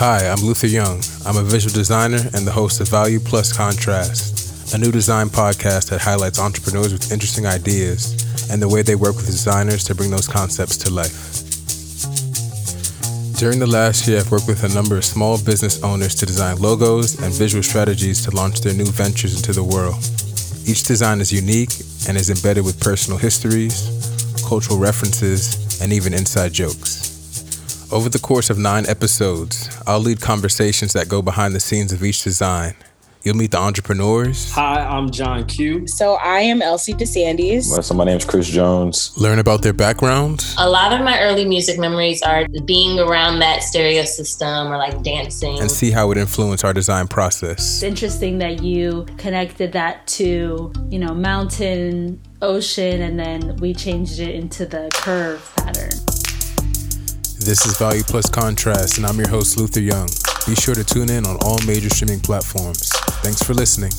Hi, I'm Luther Young. I'm a visual designer and the host of Value Plus Contrast, a new design podcast that highlights entrepreneurs with interesting ideas and the way they work with designers to bring those concepts to life. During the last year, I've worked with a number of small business owners to design logos and visual strategies to launch their new ventures into the world. Each design is unique and is embedded with personal histories, cultural references, and even inside jokes. Over the course of nine episodes, I'll lead conversations that go behind the scenes of each design. You'll meet the entrepreneurs. Hi, I'm John Q. So I am Elsie DeSandes. So my name is Chris Jones. Learn about their backgrounds. A lot of my early music memories are being around that stereo system or like dancing. And see how it influenced our design process. It's interesting that you connected that to, you know, mountain, ocean, and then we changed it into the curve pattern. This is Value Plus Contrast, and I'm your host, Luther Young. Be sure to tune in on all major streaming platforms. Thanks for listening.